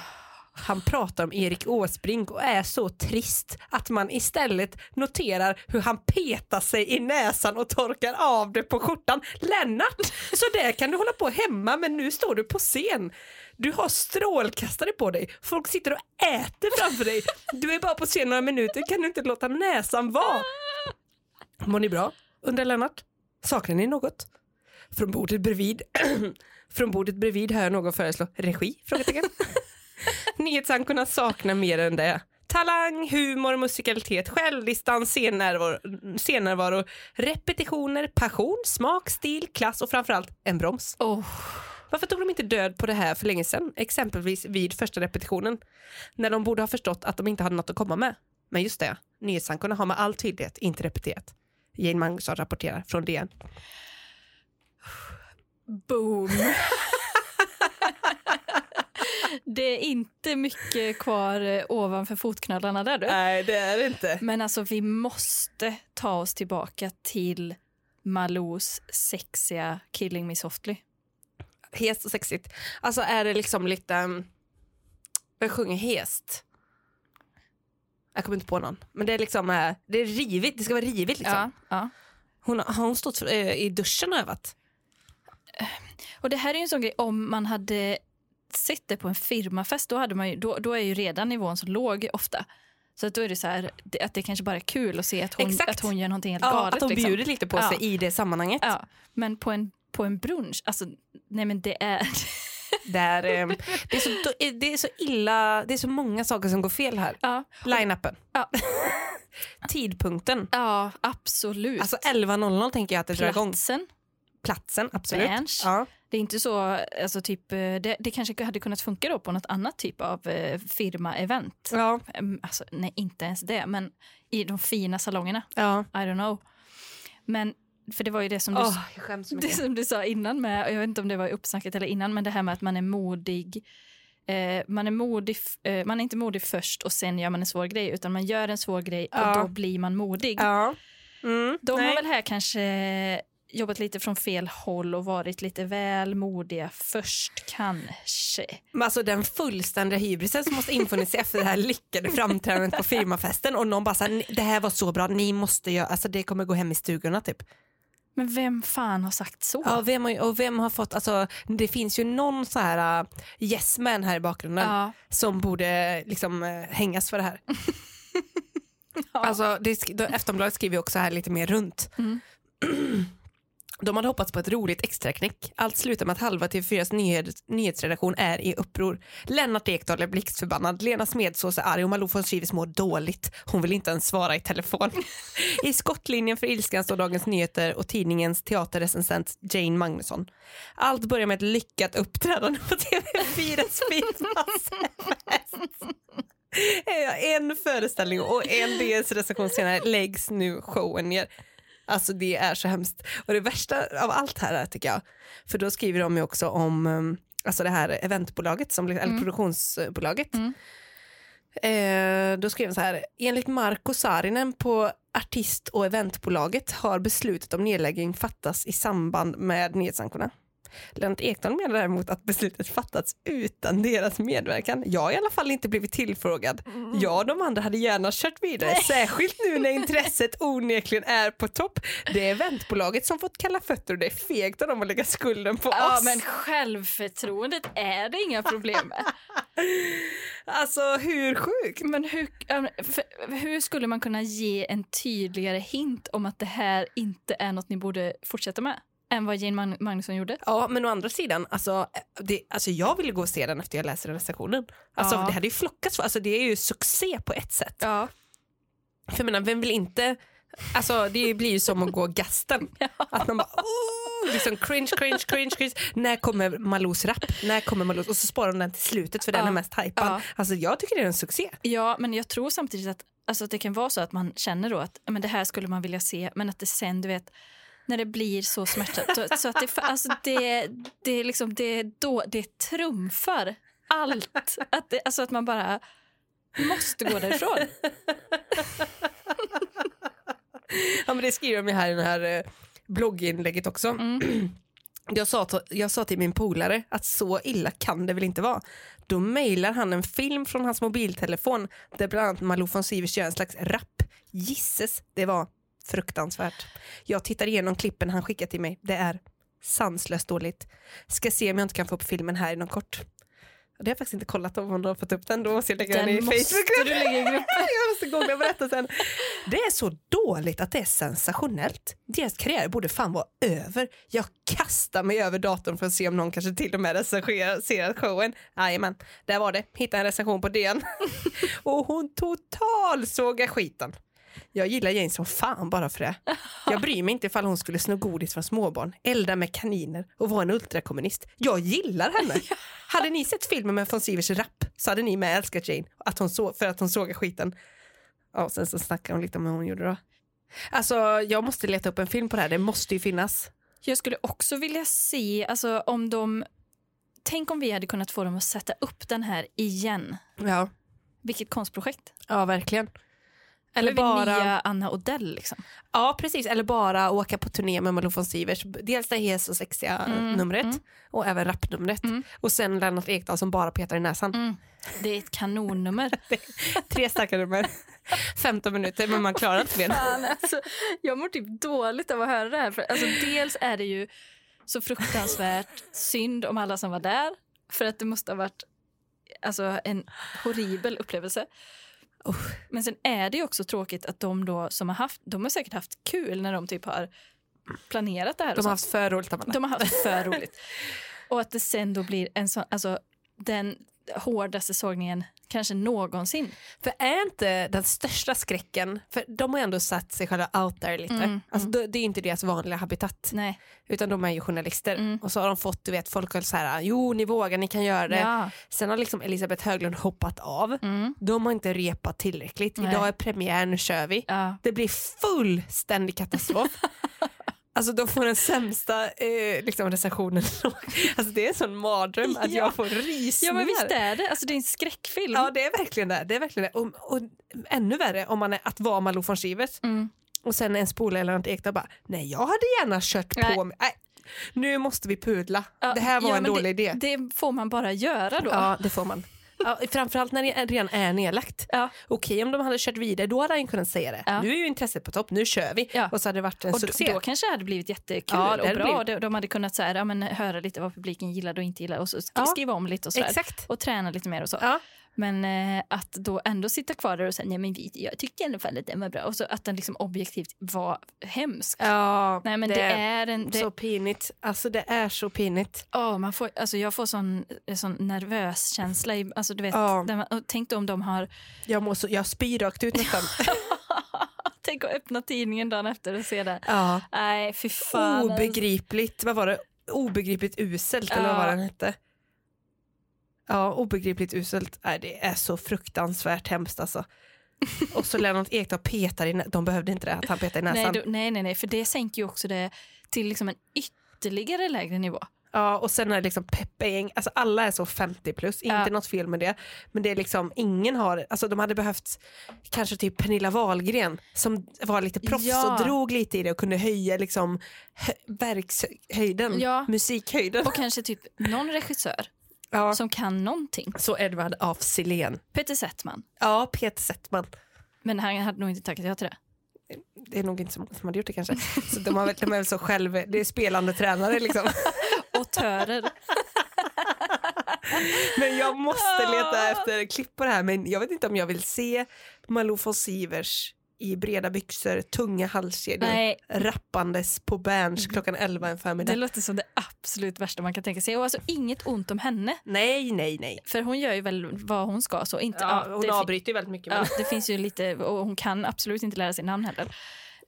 Han pratar om Erik Åsbrink och är så trist att man istället noterar hur han petar sig i näsan och torkar av det på skjortan. Lennart, så där kan du hålla på hemma men nu står du på scen. Du har strålkastare på dig, folk sitter och äter framför dig. Du är bara på scen några minuter, kan du inte låta näsan vara? Mår ni bra? undrar Lennart. Saknar ni något? Från bordet bredvid (clears throat) Från bordet bredvid hör någon föreslå regi? Frågetecken. (laughs) Nyhetsankorna saknar mer än det. Talang, humor, musikalitet, självdistans, scennärvaro, repetitioner, passion, smak, stil, klass och framförallt en broms. Oh. Varför tog de inte död på det här för länge sedan? Exempelvis vid första repetitionen. När de borde ha förstått att de inte hade något att komma med. Men just det, nyhetsankorna har med all tydlighet inte repeterat. Jane Magnusson rapporterar från DN. Boom. (laughs) det är inte mycket kvar eh, ovanför fotknölarna där du. Nej, det är det inte. Men alltså vi måste ta oss tillbaka till Malous sexiga Killing Me Softly. Hest och sexigt. Alltså är det liksom lite... Um, jag sjunger hest. Jag kommer inte på någon. Men det är liksom eh, det är rivigt. Det ska vara rivigt liksom. Ja, ja. Hon, har hon stått eh, i duschen och övat? Och det här är ju en sån grej, om man hade sett det på en firmafest, då, hade man ju, då, då är ju redan nivån så låg ofta. Så att då är det så här, det- att det kanske bara är kul att se att hon, Exakt. att hon gör någonting helt Ja, galet. att hon liksom. bjuder lite på Ja. sig i det sammanhanget. Ja, men på en, på en brunch, alltså nej men det är... Där, eh, det, är så, det är så illa, det är så många saker som går fel här. ja, Line-upen. Ja. (laughs) Tidpunkten. ja, absolut. Alltså 11.00 tänker jag att det drar igång. Platsen, Platsen, absolut. Berns. Ja. det är inte så, alltså typ, eh, det, det kanske hade kunnat funka då på något annat typ av eh, firma-event. Ja. Em, Alltså, nej, inte ens det, men i de fina salongerna. ja. I don't know. Men, för det var ju det som du, så (laughs) det som du sa innan med, jag vet inte om det var uppsnacket eller innan, men det här med att man är modig. Eh, man, är modig eh, man är inte modig först och sen gör man en svår grej, utan man gör en svår grej Ja. och då blir man modig. Ja. Mm, De nej. har väl här kanske jobbat lite från fel håll och varit lite väl modiga först kanske. Men alltså den fullständiga hybrisen som måste infunnit sig efter det här lyckade framträdandet på firmafesten och någon bara så här, det här var så bra, ni måste göra, alltså det kommer gå hem i stugorna typ. Men vem fan har sagt så? Ja, vem har, och vem har fått, alltså det finns ju någon så här uh, yes man här i bakgrunden Ja. som borde liksom uh, hängas för det här. (laughs) Alltså, det, Aftonbladet skriver också här lite mer runt. Mm. De hade hoppats på ett roligt extraknäck. Allt slutar med att halva TV4s nyhets, nyhetsredaktion är i uppror. Lennart Ekdal är blixtförbannad, Lena Smedsås är arg och Malou von Sivers mår dåligt. Hon vill inte ens svara i telefon. (laughs) I skottlinjen för ilskan står Dagens Nyheter och tidningens teaterrecensent Jane Magnusson. Allt börjar med ett lyckat uppträdande på TV4s firmafest. (laughs) En föreställning och en dels recension senare läggs nu showen ner. Alltså det är så hemskt. Och det värsta av allt här är, tycker jag, för då skriver de ju också om um, alltså det här eventbolaget, som, eller produktionsbolaget. Mm. Eh, då skrev de så här, enligt Marko Saarinen på artist och eventbolaget har beslutet om nedläggning fattats i samband med nyhetsankorna. Lennart Ekdal menar däremot att beslutet fattats utan deras medverkan. Jag har i alla fall inte blivit tillfrågad. Jag och de andra hade gärna kört vidare, särskilt nu när (laughs) intresset onekligen är på topp. Det är eventbolaget som fått kalla fötter och det är fegt av dem att lägga skulden på Ja, oss. men självförtroendet är det inga problem med. (laughs) Alltså hur sjukt? Men hur, ja, för, hur skulle man kunna ge en tydligare hint om att det här inte är något ni borde fortsätta med? Än vad Jane Mag- Magnusson gjorde. Ja, men å andra sidan, alltså, det, alltså jag vill gå och se den efter jag läser recensionen. Alltså, Ja. Det hade ju flockats, alltså, det är ju succé på ett sätt. Ja. För jag menar, vem vill inte, alltså det blir ju som att gå gasten. (laughs) Att man bara, oh, liksom cringe, cringe, cringe, cringe. När kommer Malous rap? När kommer Malous? Och så sparar de den till slutet för den Ja. är mest hypad. Ja. Alltså jag tycker det är en succé. Ja, men jag tror samtidigt att, alltså, att det kan vara så att man känner då att ja, men det här skulle man vilja se, men att det sen, du vet, när det blir så smärtsamt. Så, att det, alltså, det, det, är liksom, det, då, det trumfar allt. Att det, alltså att man bara måste gå därifrån. (laughs) Ja men det skriver de här i det här eh, blogginlägget också. Mm. (clears throat) Jag, sa jag sa till min polare att så illa kan det väl inte vara. Då mejlar han en film från hans mobiltelefon där bland annat Malou von Sivers gör en slags rap. Gisses, det var fruktansvärt. Jag tittar igenom klippen han skickat till mig. Det är sanslöst dåligt. Ska se om jag inte kan få upp filmen här inom kort. Det har jag faktiskt inte kollat om hon har fått upp den. Då måste jag lägga den, Den i måste Facebook. du lägga i gruppen. (laughs) jag måste googla och berätta sen. Det är så dåligt att det är sensationellt. Deras karriär borde fan vara över. Jag kastar mig över datorn för att se om någon kanske till och med recenserar showen. Jajamän, där var det. Hittade en recension på DN. (laughs) och hon total sågar skiten. Jag gillar Jane som fan bara för det. Jag bryr mig inte ifall hon skulle sno godis från småbarn, elda med kaniner och vara en ultrakommunist. Jag gillar henne. (laughs) Hade ni sett filmen med von Sivers rap så hade ni med älskat Jane att hon så, för att hon sågar skiten. Ja, sen så snackar hon lite om hur hon gjorde då. Alltså jag måste leta upp en film på det här, det måste ju finnas. Jag skulle också vilja se, alltså om de... Tänk om vi hade kunnat få dem att sätta upp den här igen. Ja, Vilket konstprojekt. ja verkligen. Eller bara, nya Anna Odell liksom. ja precis, eller bara åka på turné med Malou von Sivers. Dels det hes och sexiga Mm, numret mm. och även rapnumret. Mm. Och sen Lennart Ekdal som bara petar i näsan. Mm. Det är ett kanonnummer. (laughs) Tre starka nummer. 15 minuter men man klarar inte mer. (laughs) Fan, alltså, jag mår typ dåligt av att höra det här. För, alltså, dels är det ju så fruktansvärt synd om alla som var där. För att det måste ha varit alltså, en horribel upplevelse. Usch. Men sen är det ju också tråkigt att de då som har haft, de har säkert haft kul när de typ har planerat det här. De har haft för roligt de har haft för roligt. Och att det sen då blir en sån, alltså den hårdaste sågningen kanske någonsin. För är inte den största skräcken, för de har ändå satt sig själva out there lite. Mm, Alltså, det, det är inte deras vanliga habitat. Nej. Utan de är ju journalister. Mm. Och så har de fått, du vet, folk har så här, jo ni vågar, ni kan göra det. Ja. Sen har liksom Elisabeth Höglund hoppat av. Mm. De har inte repat tillräckligt. Nej. Idag är premiär, nu kör vi. Ja. Det blir fullständig katastrof. (laughs) Alltså de får den sämsta eh, liksom recensionen. (laughs) alltså det är en sån mardröm att Ja. jag får rysningar. ja men visst är det, alltså det är en skräckfilm. Ja det är verkligen det. det, är verkligen det. Och, och ännu värre om man är att vara Malou von Sivers Mm. och sen en spola eller något Ekdal bara nej jag hade gärna kört Nej. på mig. Nej, nu måste vi pudla. Ja, det här var ja, en dålig det, idé. Det får man bara göra då. Ja det får man. Ja, framförallt när det redan är nedlagt. Ja. Okej om de hade kört vidare då hade han kunnat säga det. Ja. Nu är ju intresset på topp, nu kör vi. Ja. Och så hade det varit en Och då, succé. då kanske det hade blivit jättekul Ja, och bra. blivit. De, de hade kunnat så här, ja, men, höra lite vad publiken gillade och inte gillade och så skriva om lite och sådär. Exakt. Och träna lite mer och så. Ja. Men eh, att då ändå sitta kvar där och säga nej men vi, jag tyckte i alla fall att den var bra. Och så att den liksom objektivt var hemsk. Ja, Nej men det, är en... Det, så pinigt. Alltså det är så pinigt. Åh, man får, alltså jag får sån, sån nervös känsla. I, alltså du vet, Ja. man, tänk då om de har... Jag, mår så, jag spyr rakt ut nästan. (laughs) tänk att öppna tidningen dagen efter och se det. ja. Nej, fy fan. alltså. Obegripligt, vad var det? Obegripligt uselt eller vad var Ja. den hette? Ja, obegripligt uselt. Nej, det är så fruktansvärt hemskt alltså. (laughs) Och så Lennart Ekdal petar i de behövde inte det, att han petar i nej, näsan. då, nej, nej, nej, för det sänker ju också det till liksom en ytterligare lägre nivå. Ja, och sen är det liksom Peppe-gäng, alltså alla är så 50 plus, inte Ja. något fel med det. Men det är liksom, ingen har, alltså de hade behövt kanske typ Pernilla Wahlgren som var lite proffs Ja. och drog lite i det och kunde höja liksom hö, verkshöjden, Ja. musikhöjden. Och kanske typ någon regissör ja. som kan någonting. Så Edvard af Sillén. Peter Settman. Ja, Peter Settman. Men han hade nog inte tackat ja till det. Det är nog inte så många som hade gjort det kanske. Så de, har väl, de är väl så själv, det är spelande tränare liksom. (laughs) Autörer. Men jag måste leta efter klipp på det här men jag vet inte om jag vill se Malou von Sivers i breda byxor, tunga halskedjor, Nej. rappandes på Berns klockan 11 en förmiddag. Det låter som det absolut värsta man kan tänka sig. Och alltså inget ont om henne. Nej, nej, nej. För hon gör ju väl vad hon ska. Så inte, Ja, ja, hon det, avbryter ju väldigt mycket. ja, Men, det finns ju lite, och hon kan absolut inte lära sig namn heller.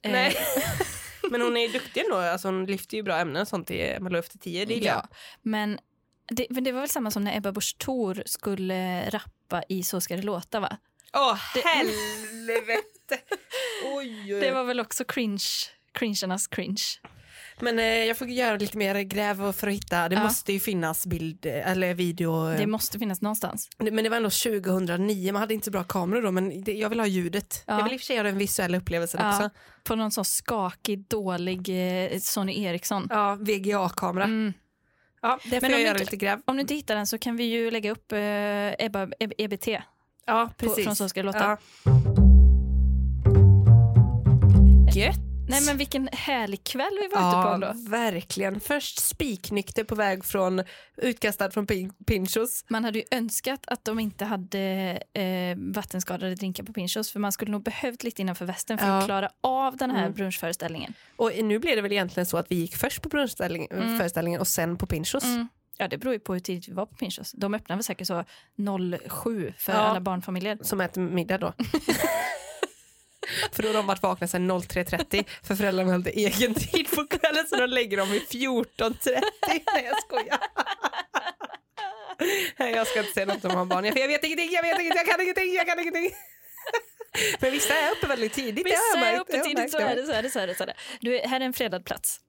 Eh, nej. (laughs) men hon är duktig ändå. Alltså, hon lyfter ju bra ämnen och sånt i Malou efter tio. Det ja, men det, men det var väl samma som när Ebba Busch Thor skulle rappa i Så ska det låta va? Åh, Det- helvete! (laughs) Oj, oj, oj. Det var väl också cringe, cringernas cringe. Men eh, jag får göra lite mer gräv för att hitta. Det Ja. måste ju finnas bild eh, eller video. eh, Det måste finnas någonstans. Men det var ändå 2009, man hade inte så bra kameror då men det, jag vill ha ljudet. Ja. Jag vill i och för sig ha den visuella upplevelsen Ja, också. på någon sån skakig, dålig eh, Sony Ericsson. Ja, VGA-kamera. Mm. Ja, det får Men jag göra inte- lite gräv. Om du inte hittar den så kan vi ju lägga upp eh, Ebba, E- EBT Ja, på, precis. från Så ska det låta. Ja. Gött. Nej men vilken härlig kväll vi var ute på Ja, ändå. verkligen. Först spiknykter på väg från utkastad från Pin- Pinchos. Man hade ju önskat att de inte hade eh, vattenskadade drinkar på Pinchos för man skulle nog behövt lite innanför västen för Ja. att klara av den här Mm. brunchföreställningen. Och nu blev det väl egentligen så att vi gick först på brunchföreställningen Mm. och sen på Pinchos. Mm. Ja det beror ju på hur tidigt vi var på Pinchos. De öppnar väl säkert så 07 för Ja. alla barnfamiljer. Som äter middag då. (laughs) (laughs) för då har de varit vakna sedan 03.30 för föräldrarna hade egen tid på kvällen så de lägger dem vid 14.30. Nej jag skojar. (laughs) Nej jag ska inte säga något om har barn. Jag, jag vet ingenting, jag vet ingenting, jag kan ingenting, jag kan ingenting. (laughs) Men vissa är uppe väldigt tidigt. har Vissa är uppe har tidigt. Så är det, så är det, så är det. Du, här är en fredad plats.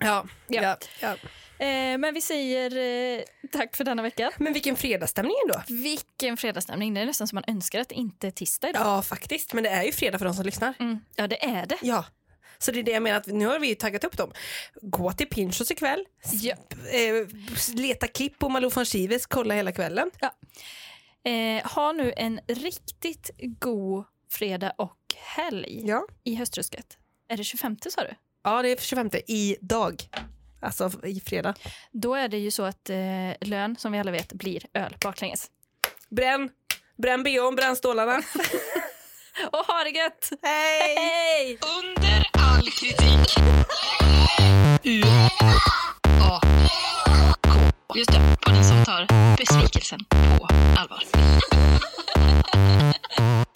Ja, Ja. ja. Ja, Eh, men vi säger eh, tack för denna vecka. Men vilken fredagsstämning ändå. Vilken fredagsstämning. Det är nästan som man önskar att det inte är tisdag idag. Ja faktiskt, men det är ju fredag för de som lyssnar. Mm. Ja, det är det. Ja. Så det är det jag menar, att nu har vi ju taggat upp dem. Gå till Pinchos ikväll, Ja. eh, leta klipp på Malou von Sivers, kolla hela kvällen. Eh, ha nu en riktigt god fredag och helg Ja. i höstrusket. Är det 25 sa du? Ja, det är 25 idag. Alltså i fredag. Då är det ju så att eh, lön, som vi alla vet, blir öl baklänges. Bränn, bränn bhn, bränn stålarna. (laughs) Och ha det gött! Hej! Hej! Under all kritik. U A K. Just det, podden som tar besvikelsen på allvar. (laughs)